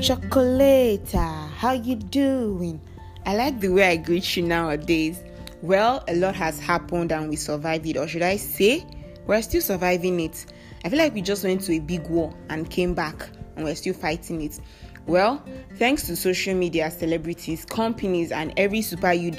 Chocolate, how you doing? I like the way I greet you nowadays. Well, a lot has happened and we survived it, or should I say, we're still surviving it. I feel like we just went to a big war and came back and we're still fighting it. Well, thanks to social media, celebrities, companies, and every super you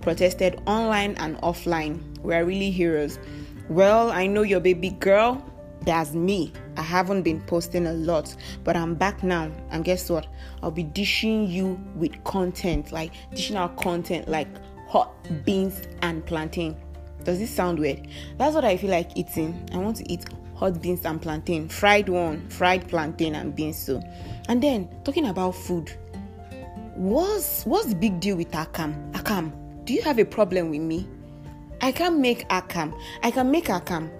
protested online and offline, we're really heroes. Well, I know your baby girl, that's me. I haven't been posting a lot, but I'm back now. And guess what? I'll be dishing you with content, like dishing out content like hot beans and plantain. Does this sound weird? That's what I feel like eating. I want to eat hot beans and plantain, fried one, fried plantain and beans. So, and then talking about food, what's what's the big deal with akam? Akam, do you have a problem with me? I can make akam. I can make akam,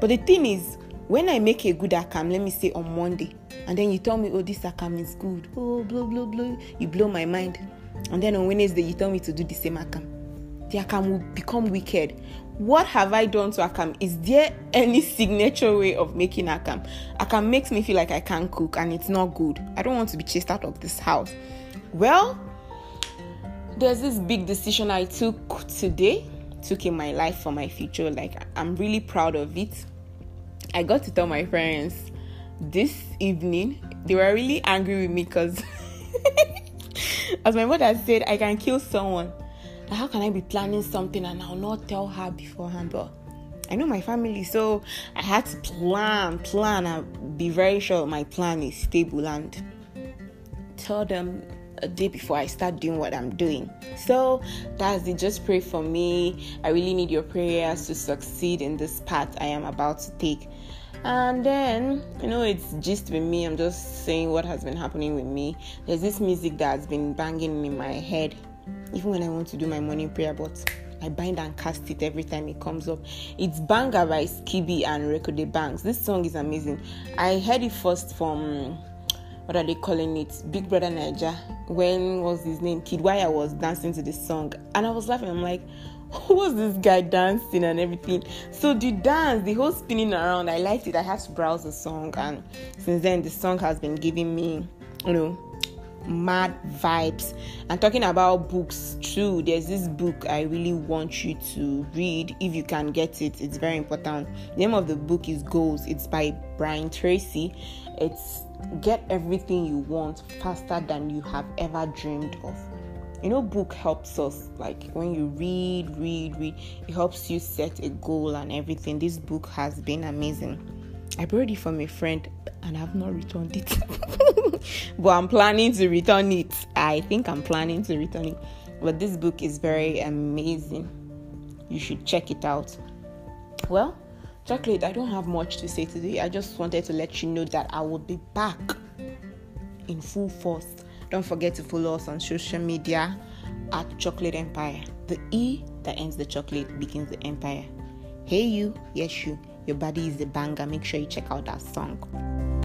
but the thing is, when I make a good akam, let me say on Monday, and then you tell me, oh, this akam is good. Oh, blow, blow, blow. You blow my mind. And then on Wednesday, you tell me to do the same akam. The akam will become wicked. What have I done to akam? Is there any signature way of making akam? Akam makes me feel like I can't cook and it's not good. I don't want to be chased out of this house. Well, there's this big decision I took today, took in my life for my future. Like, I'm really proud of it I got to tell my friends this evening. They were really angry with me because, as my mother said, I can kill someone. How can I be planning something and I'll not tell her beforehand? But I know my family, so I had to plan, plan, and be very sure my plan is stable and tell them a day before I start doing what I'm doing. So that's it. Just pray for me. I really need your prayers to succeed in this path I am about to take. And then, you know, it's just with me. I'm just saying what has been happening with me. There's this music that's been banging in my head, even when I want to do my morning prayer, but I bind and cast it every time it comes up. It's Banga by Skiibii and Reekado Banks. This song is amazing. I heard it first from what are they calling it? Big Brother Naija. When was his name? Kiddwaya was dancing to this song, and I was laughing. I'm like, who was this guy dancing and everything? So the dance, the whole spinning around, I liked it. I had to browse the song, and since then the song has been giving me, you know, mad vibes. And talking about books too, there's this book I really want you to read if you can get it. It's very important. The name of the book is Goals. It's by Brian Tracy. It's get everything you want faster than you have ever dreamed of. You know, book helps us. Like when you read, read, read, it helps you set a goal and everything. This book has been amazing. I borrowed it from a friend and I've not returned it. but I'm planning to return it. I think I'm planning to return it. But this book is very amazing. You should check it out. Well, Chocolate, I don't have much to say today. I just wanted to let you know that I will be back in full force. Don't forget to follow us on social media at Chocolate Empire. The E that ends the chocolate begins the empire. Hey, you, yes, you, your body is a banger. Make sure you check out that song.